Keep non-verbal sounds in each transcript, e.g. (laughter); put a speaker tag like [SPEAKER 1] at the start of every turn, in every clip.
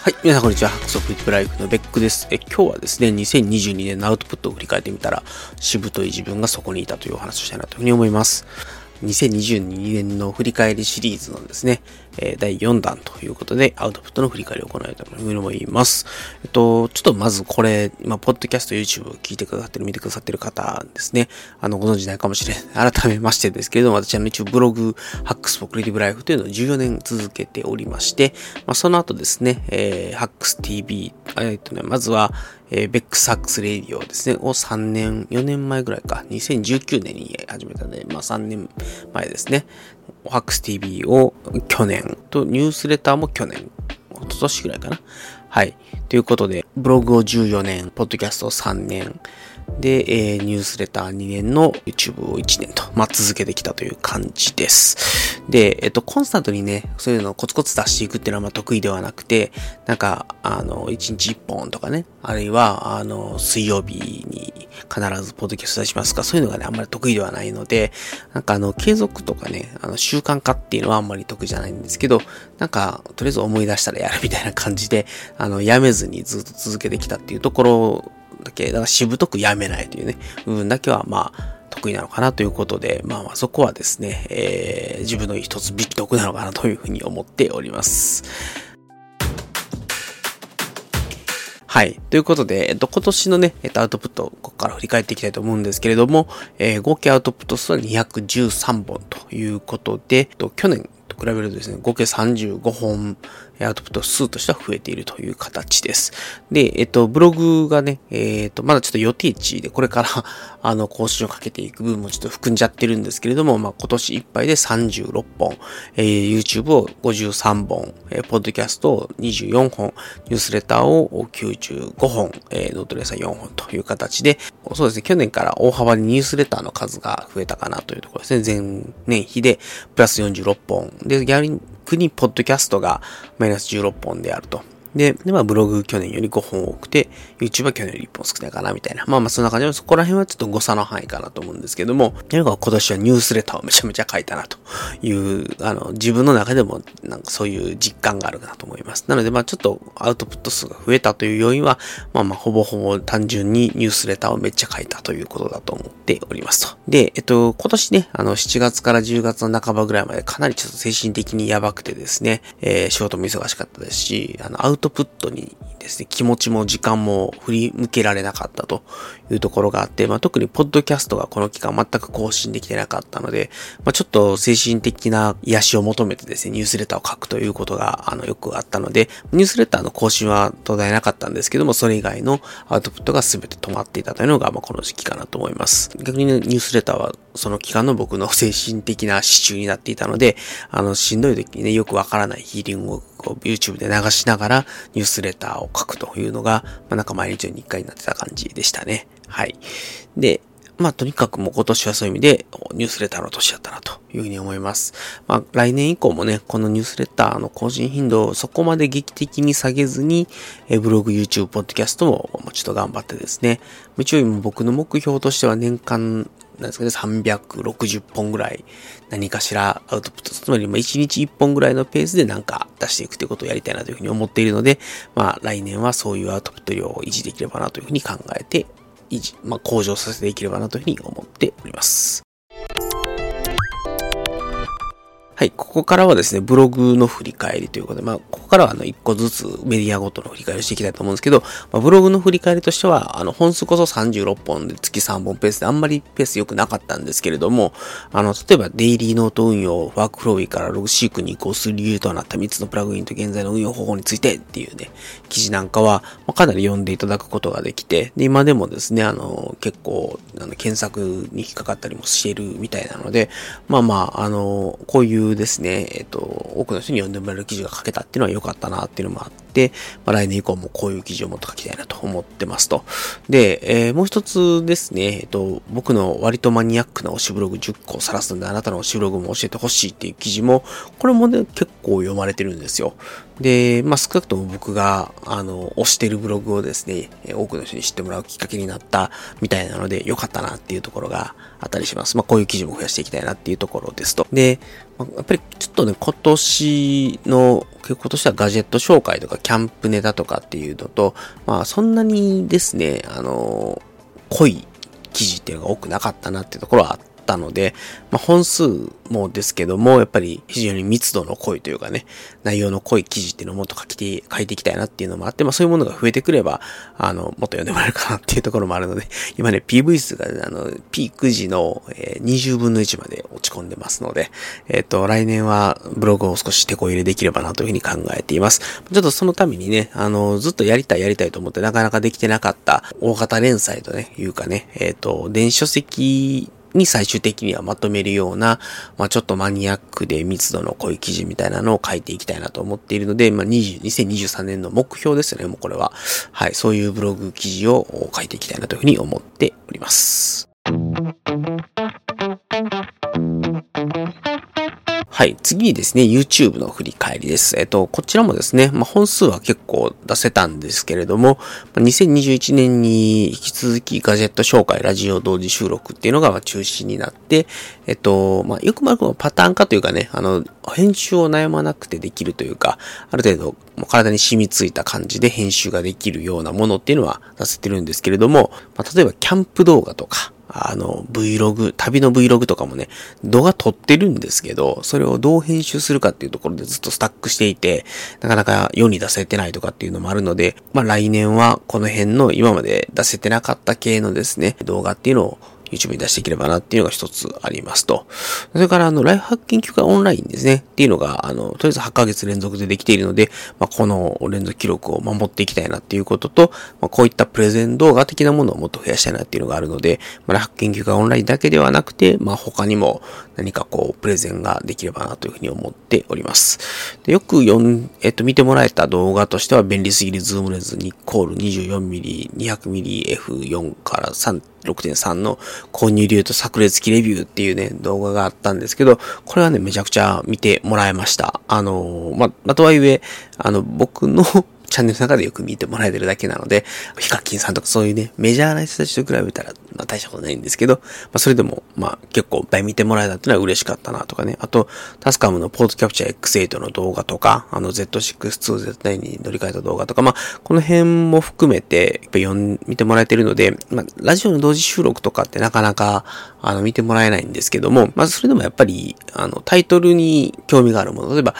[SPEAKER 1] はい。皆さんこんにちは。ハクソフリップライフのベックです。え、今日はですね、2022年のアウトプットを振り返ってみたら、しぶとい自分がそこにいたというお話をしたいなというふうに思います。2022年の振り返りシリーズのですね、え第4弾ということで、アウトプットの振り返りを行いたいと思います。えっと、ちょっとまずこれ、今、ポッドキャスト、YouTube を聞いてくださってる、見てくださってる方ですね、あの、ご存知ないかもしれない。(laughs) 改めましてですけれども、私は一応ブログ、Hacks for Creative Life というのを14年続けておりまして、まあ、その後ですね、えー、 Hacks TV、えっとね、まずは、えー、 Beck's Hacks Radio ですね、を3年、4年前ぐらいか、2019年に始めたので、まあ3年前ですね。お Hacks TV を去年と、ニュースレターも去年、一昨年ぐらいかな。はい。ということで、ブログを14年、ポッドキャストを3年、で、えー、ニュースレター2年の YouTube を1年と、まあ、続けてきたという感じです。で、えっと、コンスタントにね、そういうのをコツコツ出していくっていうのはま得意ではなくて、なんか、あの、1日1本とかね、あるいは、あの、水曜日に必ずポッドキャスト出しますか、そういうのがね、あんまり得意ではないので、なんかあの、継続とかね、あの、習慣化っていうのはあんまり得意じゃないんですけど、なんか、とりあえず思い出したらやるみたいな感じで、あの、やめずにずっと続けてきたっていうところだけ、だからしぶとくやめないというね、部分だけはまあ、得意なのかなということで、まあまあそこはですね、えー、自分の一つ美徳なのかなというふうに思っております。はい。ということで、えっと、今年のね、えっと、アウトプット、ここから振り返っていきたいと思うんですけれども、えー、合計アウトプット数は213本ということで、えっと、去年と比べるとですね、合計35本アウトプット数としては増えているという形です。で、えっと、ブログがね、えっと、まだちょっと予定値で、これから (laughs) あの、更新をかけていく分もちょっと含んじゃってるんですけれども、まあ、今年いっぱいで36本、えー、YouTube を53本、えー、ポッドキャストを24本、ニュースレターを95本、えー、ノートレーサー4本という形で、そうですね、去年から大幅にニュースレターの数が増えたかなというところですね。前年比でプラス46本。で、逆に、ポッドキャストがマイナス16本であると。で、で、まあ、ブログ去年より5本多くて、YouTube は去年より1本少ないかな、みたいな。まあまあ、そんな感じで、そこら辺はちょっと誤差の範囲かなと思うんですけども、とにか今年はニュースレターをめちゃめちゃ書いたな、という、あの、自分の中でも、なんかそういう実感があるかなと思います。なので、まあ、ちょっとアウトプット数が増えたという要因は、まあまあ、ほぼほぼ単純にニュースレターをめっちゃ書いたということだと思っておりますと。で、えっと、今年ね、あの、7月から10月の半ばぐらいまでかなりちょっと精神的にやばくてですね、えー、仕事も忙しかったですし、あの、アウトトプットにですね、気持ちも時間も振り向けられなかったというところがあって、まあ、特にポッドキャストがこの期間全く更新できてなかったので、まあ、ちょっと精神的な癒しを求めてですね、ニュースレターを書くということが、あの、よくあったので、ニュースレターの更新は途絶えなかったんですけども、それ以外のアウトプットが全て止まっていたというのが、まあ、この時期かなと思います。逆にね、ニュースレターはその期間の僕の精神的な支柱になっていたので、あの、しんどい時にね、よくわからないヒーリングを YouTube で流しながらニュースレターを書くというのが、まあ、なんか毎日の日課になってた感じでしたね。はい。で、まあとにかくもう今年はそういう意味でニュースレターの年だったなというふうに思います。まあ来年以降もね、このニュースレターの更新頻度をそこまで劇的に下げずに、えブログ、YouTube、ポッドキャストももうちょっと頑張ってですね、一応僕の目標としては年間なんですかね、360本ぐらい何かしらアウトプット、つまりま1日1本ぐらいのペースでなんか出していくということをやりたいなというふうに思っているので、まあ来年はそういうアウトプット量を維持できればなというふうに考えて、維持、まあ向上させていければなというふうに思っております。はい、ここからはですね、ブログの振り返りということで、まあ、ここからはあの、一個ずつメディアごとの振り返りをしていきたいと思うんですけど、まあ、ブログの振り返りとしては、あの、本数こそ36本で月3本ペースであんまりペース良くなかったんですけれども、あの、例えばデイリーノート運用、ワークフローウィーからログシークに移行する理由となった3つのプラグインと現在の運用方法についてっていうね、記事なんかは、まあ、かなり読んでいただくことができて、で、今でもですね、あの、結構、あの、検索に引っかかったりもしているみたいなので、まあまあ、あの、こういうですね、えっと、多くの人に読んでもらえる記事が書けたっていうのは良かったなっていうのもあって、まあ、来年以降もこういう記事をもっと書きたいなと思ってますと。で、えー、もう一つですね、えっと、僕の割とマニアックな推しブログ10個を晒すので、あなたの推しブログも教えてほしいっていう記事も、これもね、結構読まれてるんですよ。で、まあ、少なくとも僕が、あの、推してるブログをですね、多くの人に知ってもらうきっかけになったみたいなので、良かったなっていうところがあったりします。まあ、こういう記事も増やしていきたいなっていうところですと。でま、やっぱりちょっとね、今年の、今年はガジェット紹介とかキャンプネタとかっていうのと、まあそんなにですね、あの、濃い記事っていうのが多くなかったなっていうところはあったので、まあ、本数もですけども、やっぱり非常に密度の濃いというかね、内容の濃い記事っていうのをもっと書きて、書いていきたいなっていうのもあって、まあそういうものが増えてくれば、あの、もっと読んでもらえるかなっていうところもあるので、今ね、PV 数が、あの、ピーク時の、えー、20分の1まで落ち込んでますので、えっ、ー、と、来年はブログを少し手こ入れできればなというふうに考えています。ちょっとそのためにね、あの、ずっとやりたいやりたいと思ってなかなかできてなかった大型連載とね、いうかね、えっ、ー、と、電子書籍に最終的にはまとめるような、まあちょっとマニアックで密度の濃い記事みたいなのを書いていきたいなと思っているので、まあ20、2023年の目標ですよね、もうこれは。はい、そういうブログ記事を書いていきたいなというふうに思っております。はい。次にですね、YouTube の振り返りです。えっと、こちらもですね、まあ、本数は結構出せたんですけれども、2021年に引き続きガジェット紹介、ラジオ同時収録っていうのが中心になって、えっと、まあ、よくまくパターン化というかね、あの、編集を悩まなくてできるというか、ある程度、もう体に染みついた感じで編集ができるようなものっていうのは出せてるんですけれども、まあ、例えばキャンプ動画とか、あの、Vlog、旅の Vlog とかもね、動画撮ってるんですけど、それをどう編集するかっていうところでずっとスタックしていて、なかなか世に出せてないとかっていうのもあるので、まあ来年はこの辺の今まで出せてなかった系のですね、動画っていうのを YouTube に出していければなっていうのが一つありますと。それから、あの、ライフハック研究会オンラインですね。っていうのが、あの、とりあえず8ヶ月連続でできているので、まあ、この連続記録を守っていきたいなっていうことと、まあ、こういったプレゼン動画的なものをもっと増やしたいなっていうのがあるので、まあ、ライフハック研究会オンラインだけではなくて、まあ、他にも何かこう、プレゼンができればなというふうに思っております。でよく読ん、えっと、見てもらえた動画としては、便利すぎるズームレンズニッコール 24mm、200mm F4 から3 6.3の購入理由と炸裂機レビューっていうね、動画があったんですけど、これはね、めちゃくちゃ見てもらいました。あのま、まとはいえ、あの、僕のチャンネルの中でよく見てもらえてるだけなので、ヒカキンさんとかそういうね、メジャーな人たちと比べたら、まあ大したことないんですけど、まあそれでも、まあ結構いっぱい見てもらえたっていうのは嬉しかったなとかね。あと、タスカムのポートキャプチャー X8 の動画とか、あの Z6-2Z9 に乗り換えた動画とか、まあこの辺も含めて、やっぱ読ん、見てもらえてるので、まあラジオの同時収録とかってなかなか、あの見てもらえないんですけども、まあそれでもやっぱり、あのタイトルに興味があるもの、例えば、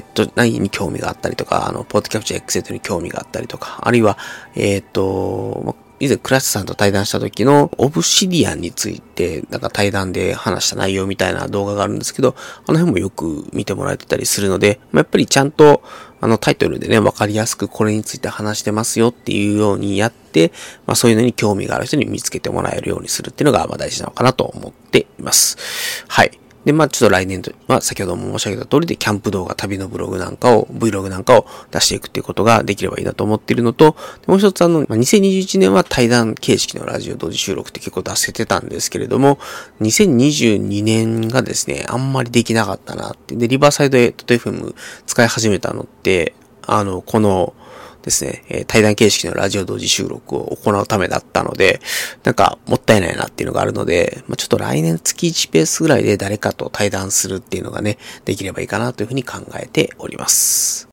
[SPEAKER 1] Z9 に興味があったりとか、あの、ポートキャプチャー X8 に興味があったりとか、あるいは、えっ、ー、と、以前クラスさんと対談した時のオブシディアンについて、なんか対談で話した内容みたいな動画があるんですけど、あの辺もよく見てもらえてたりするので、まあ、やっぱりちゃんとあのタイトルでね、わかりやすくこれについて話してますよっていうようにやって、まあそういうのに興味がある人に見つけてもらえるようにするっていうのがまあ大事なのかなと思っています。はい。で、まあちょっと来年と、まあ先ほども申し上げた通りでキャンプ動画、旅のブログなんかを、Vlog なんかを出していくっていうことができればいいなと思っているのと、もう一つあの、まあ、2021年は対談形式のラジオ同時収録って結構出せてたんですけれども、2022年がですね、あんまりできなかったなって。で、リバーサイド FM 使い始めたのって、あの、この、ですね、え対談形式のラジオ同時収録を行うためだったので、なんかもったいないなっていうのがあるので、まあ、ちょっと来年月1ペースぐらいで誰かと対談するっていうのがね、できればいいかなというふうに考えております。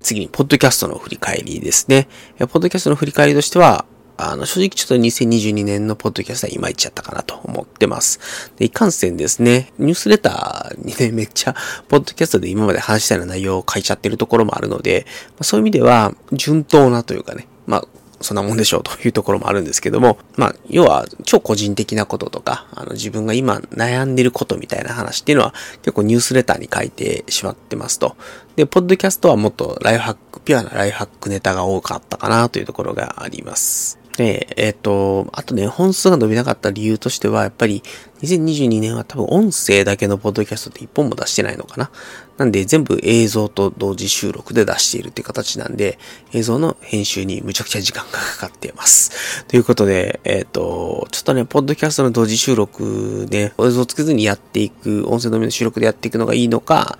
[SPEAKER 1] 次に、ポッドキャストの振り返りですね。ポッドキャストの振り返りとしては、あの、正直ちょっと2022年のポッドキャストはいまいちやったかなと思ってます。で、いかんせんですね、ニュースレターにね、めっちゃ、ポッドキャストで今まで話したような内容を書いちゃってるところもあるので、まあ、そういう意味では、順当なというかね、まあ、そんなもんでしょうというところもあるんですけども、まあ、要は超個人的なこととか、あの自分が今悩んでることみたいな話っていうのは結構ニュースレターに書いてしまってますと。で、ポッドキャストはもっとライフハック、ピュアなライフハックネタが多かったかなというところがあります。で、えっ、ー、と、あとね、本数が伸びなかった理由としては、やっぱり、2022年は多分音声だけのポッドキャストって一本も出してないのかな。なんで、全部映像と同時収録で出しているっていう形なんで、映像の編集にむちゃくちゃ時間がかかっています。(laughs) ということで、えっ、ー、と、ちょっとね、ポッドキャストの同時収録で、映像つけずにやっていく、音声のみの収録でやっていくのがいいのか、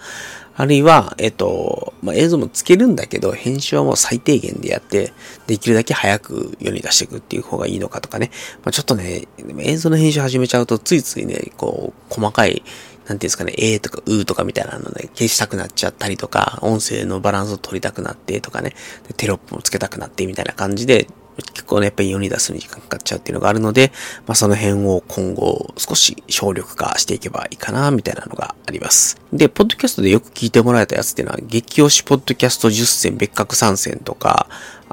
[SPEAKER 1] あるいは、えっと、まあ、映像もつけるんだけど、編集はもう最低限でやって、できるだけ早く世に出していくっていう方がいいのかとかね。まあ、ちょっとね、映像の編集始めちゃうと、ついついね、こう、細かいなんていうんですかね、えーとかうーとかみたいなので消したくなっちゃったりとか、音声のバランスを取りたくなってとかね、テロップもつけたくなってみたいな感じで、結構ね、やっぱり世に出すのに時間かかっちゃうっていうのがあるので、まあその辺を今後少し省力化していけばいいかな、みたいなのがあります。で、ポッドキャストでよく聞いてもらえたやつっていうのは、激推しポッドキャスト10選別格参戦とか、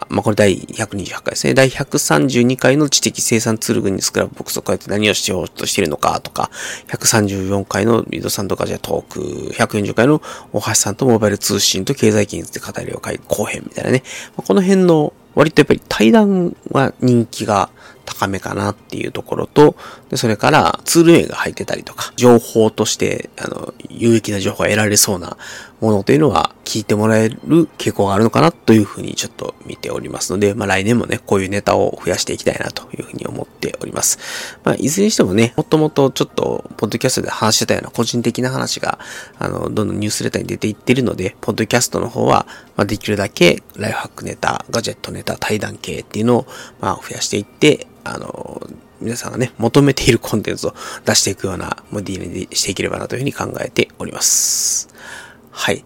[SPEAKER 1] まあこれ第128回ですね。第132回の知的生産ツール群にスクラブボックスを変えて何をしようとしているのかとか、134回のリードさんとかじゃトーク、140回の大橋さんとモバイル通信と経済機について語りを会後編みたいなね。まあ、この辺の割とやっぱり対談は人気が高めかなっていうところと、でそれからツール名が入ってたりとか、情報として、あの、有益な情報が得られそうなものというのは聞いてもらえる傾向があるのかなというふうにちょっと見ておりますので、まあ来年もね、こういうネタを増やしていきたいなというふうに思っております。まあいずれにしてもね、もともとちょっと、ポッドキャストで話してたような個人的な話が、あの、どんどんニュースレターに出ていってるので、ポッドキャストの方は、まあできるだけライフハックネタ、ガジェットネタ、対談系っていうのを、まあ増やしていって、あの、皆さんがね、求めているコンテンツを出していくようなモディールにしていければなというふうに考えております。はい。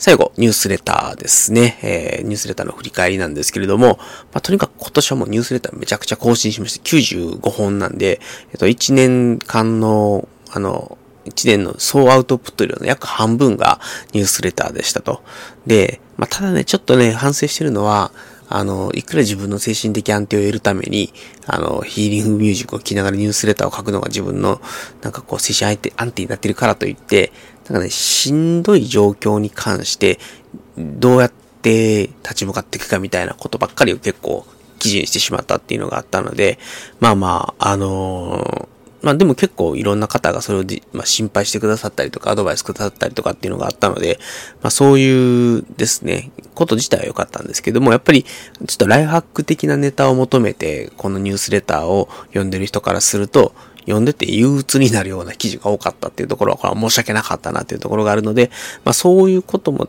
[SPEAKER 1] 最後、ニュースレターですね。えー、ニュースレターの振り返りなんですけれども、まあ、とにかく今年はもうニュースレターめちゃくちゃ更新しまして、95本なんで、えっと、1年間の、あの、1年の総アウトプット量の約半分がニュースレターでしたと。で、まあ、ただね、ちょっとね、反省してるのは、あの、いくら自分の精神的安定を得るために、あの、ヒーリングミュージックを聴きながらニュースレターを書くのが自分の、なんかこう、精神安定、安定になってるからといって、なんかね、しんどい状況に関して、どうやって立ち向かっていくかみたいなことばっかりを結構記事にしてしまったっていうのがあったので、まあまあ、あのーまあでも結構いろんな方がそれをまあ、心配してくださったりとかアドバイスくださったりとかっていうのがあったので、まあそういうですね、こと自体は良かったんですけども、やっぱりちょっとライフハック的なネタを求めてこのニュースレターを読んでる人からすると、読んでて憂鬱になるような記事が多かったっていうところは、これは申し訳なかったなっていうところがあるので、まあそういうことも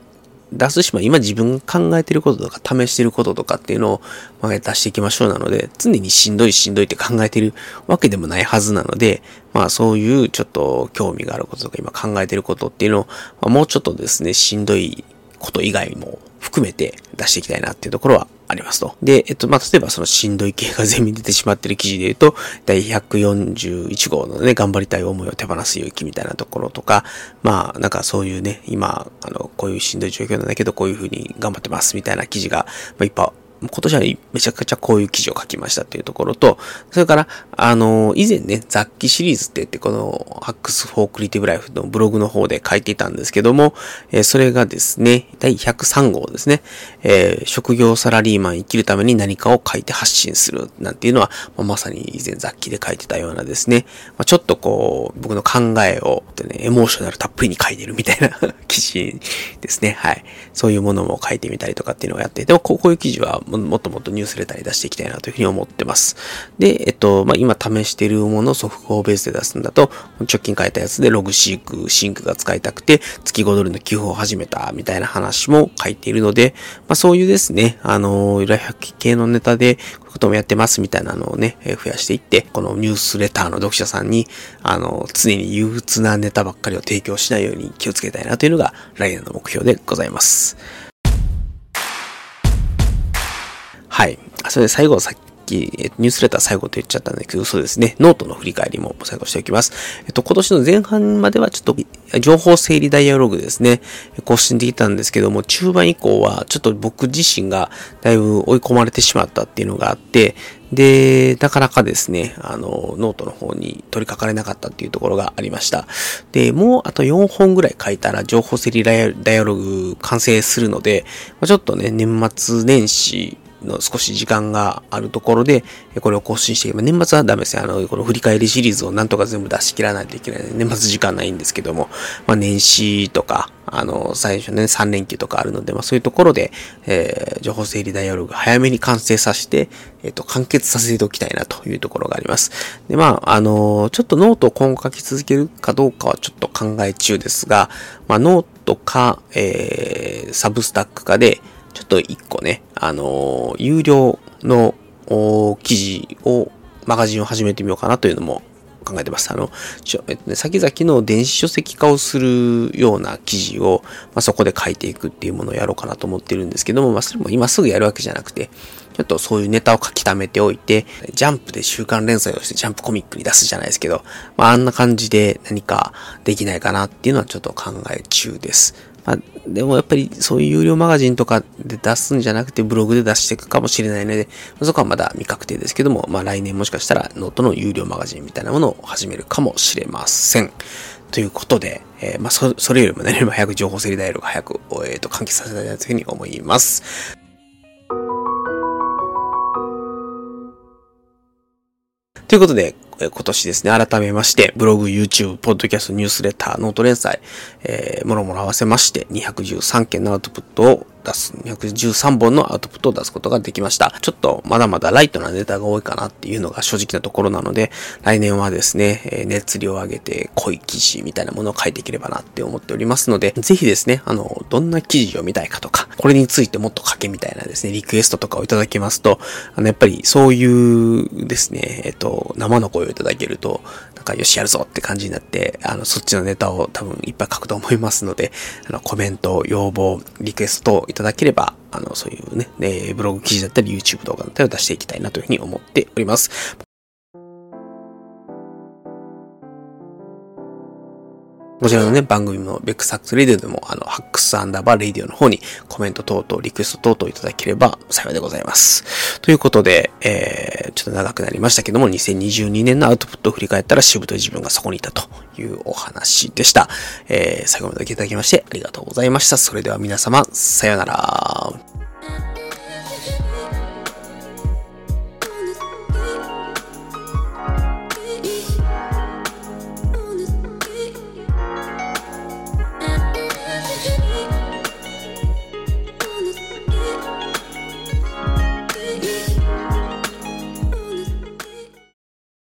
[SPEAKER 1] 出すし、ま、今自分が考えてることとか試してることとかっていうのを、まあ、出していきましょうなので、常にしんどいしんどいって考えてるわけでもないはずなので、まあそういうちょっと興味があることとか今考えてることっていうのを、まあ、もうちょっとですね、しんどいこと以外も含めて出していきたいなっていうところはありますと。で、えっと、まあ、例えばそのしんどい系が全面に出てしまってる記事で言うと、第141号のね、頑張りたい思いを手放す勇気みたいなところとか、まあ、なんかそういうね、今、あの、こういうしんどい状況なんだけど、こういうふうに頑張ってますみたいな記事が、まあ、いっぱい今年はめちゃくちゃこういう記事を書きましたっていうところと、それから、あの、以前ね、雑記シリーズって言って、この、ハックスフォークリティブライフのブログの方で書いていたんですけども、えー、それがですね、第103号ですね、えー、職業サラリーマン生きるために何かを書いて発信するなんていうのは、まあ、まさに以前雑記で書いてたようなですね、まあ、ちょっとこう、僕の考えを、ね、エモーショナルたっぷりに書いてるみたいな (laughs) 記事ですね。はい。そういうものも書いてみたりとかっていうのをやって、でもこういう記事はもっともっとニュースレターに出していきたいなというふうに思ってます。で、えっと、まあ、今試しているものを速報ベースで出すんだと、直近書いたやつでログシーク、シンクが使いたくて、月5ドルの給付を始めたみたいな話も書いているので、まあ、そういうですね、あの、ライフ系のネタで、こういうこともやってますみたいなのをね、増やしていって、このニュースレターの読者さんに、あの、常に憂鬱なネタばっかりを提供しないように気をつけたいなというのが来年の目標でございます。はい。それで最後、さっき、ニュースレター最後と言っちゃったんだけど、そうですね。ノートの振り返りも最後しておきます。えっと、今年の前半まではちょっと、情報整理ダイアログですね。更新できたんですけども、中盤以降は、ちょっと僕自身がだいぶ追い込まれてしまったっていうのがあって、で、なかなかですね、あの、ノートの方に取り掛かれなかったっていうところがありました。で、もうあと4本ぐらい書いたら情報整理ダイアログ完成するので、ちょっとね、年末年始の少し時間があるところで、これを更新して、まあ、年末はダメですね。あの、この振り返りシリーズをなんとか全部出し切らないといけない。年末時間ないんですけども、まあ、年始とか、あの、最初ね、3連休とかあるので、まあ、そういうところで、えー、情報整理ダイアログ早めに完成させて、えっ、ー、と、完結させておきたいなというところがあります。で、まあ、あの、ちょっとノートを今後書き続けるかどうかはちょっと考え中ですが、まあ、ノートか、えー、 Substack かで、ちょっと一個ね、あのー、有料の記事を、マガジンを始めてみようかなというのも考えてます。あの、ちょえっとね、先々の電子書籍化をするような記事を、まあ、そこで書いていくっていうものをやろうかなと思ってるんですけども、まあ、それも今すぐやるわけじゃなくて、ちょっとそういうネタを書き溜めておいて、ジャンプで週刊連載をしてジャンプコミックに出すじゃないですけど、まあ、あんな感じで何かできないかなっていうのはちょっと考え中です。まあ、でもやっぱりそういう有料マガジンとかで出すんじゃなくてブログで出していくかもしれないので、そこはまだ未確定ですけども、まあ来年もしかしたらノートの有料マガジンみたいなものを始めるかもしれません。ということで、えー、まあそ、それよりもね、早く情報整理ダイアログが早く、えっ、ー、と、完結させたいなというふうに思います。ということで、今年ですね、改めまして、ブログ、YouTube、ポッドキャスト、ニュースレター、ノート連載、えー、もろもろ合わせまして、213件のアウトプットを出す、213本のアウトプットを出すことができました。ちょっとまだまだライトなネタが多いかなっていうのが正直なところなので、来年はですね、え熱量を上げて濃い記事みたいなものを書いていければなって思っておりますので、ぜひですね、あの、どんな記事読みたいかとか、これについてもっと書けみたいなですね、リクエストとかをいただけますと、あの、やっぱりそういうですね、えっと、生の声をいただけると、なんかよしやるぞって感じになって、あの、そっちのネタを多分いっぱい書くと思いますので、あの、コメント、要望、リクエストいただければ、あの、そういうね、えブログ記事だったり YouTube 動画だったりを出していきたいなというふうに思っております。こちらのね、番組の Beck's Hacks Radio でも、あの、 Hacks アンダーバーレディオの方にコメント等々、リクエスト等々いただければ幸いでございます。ということで、えー、ちょっと長くなりましたけども、2022年のアウトプットを振り返ったら、しぶとい自分がそこにいたというお話でした。えー、最後までお聞きいただきましてありがとうございました。それでは皆様、さようなら。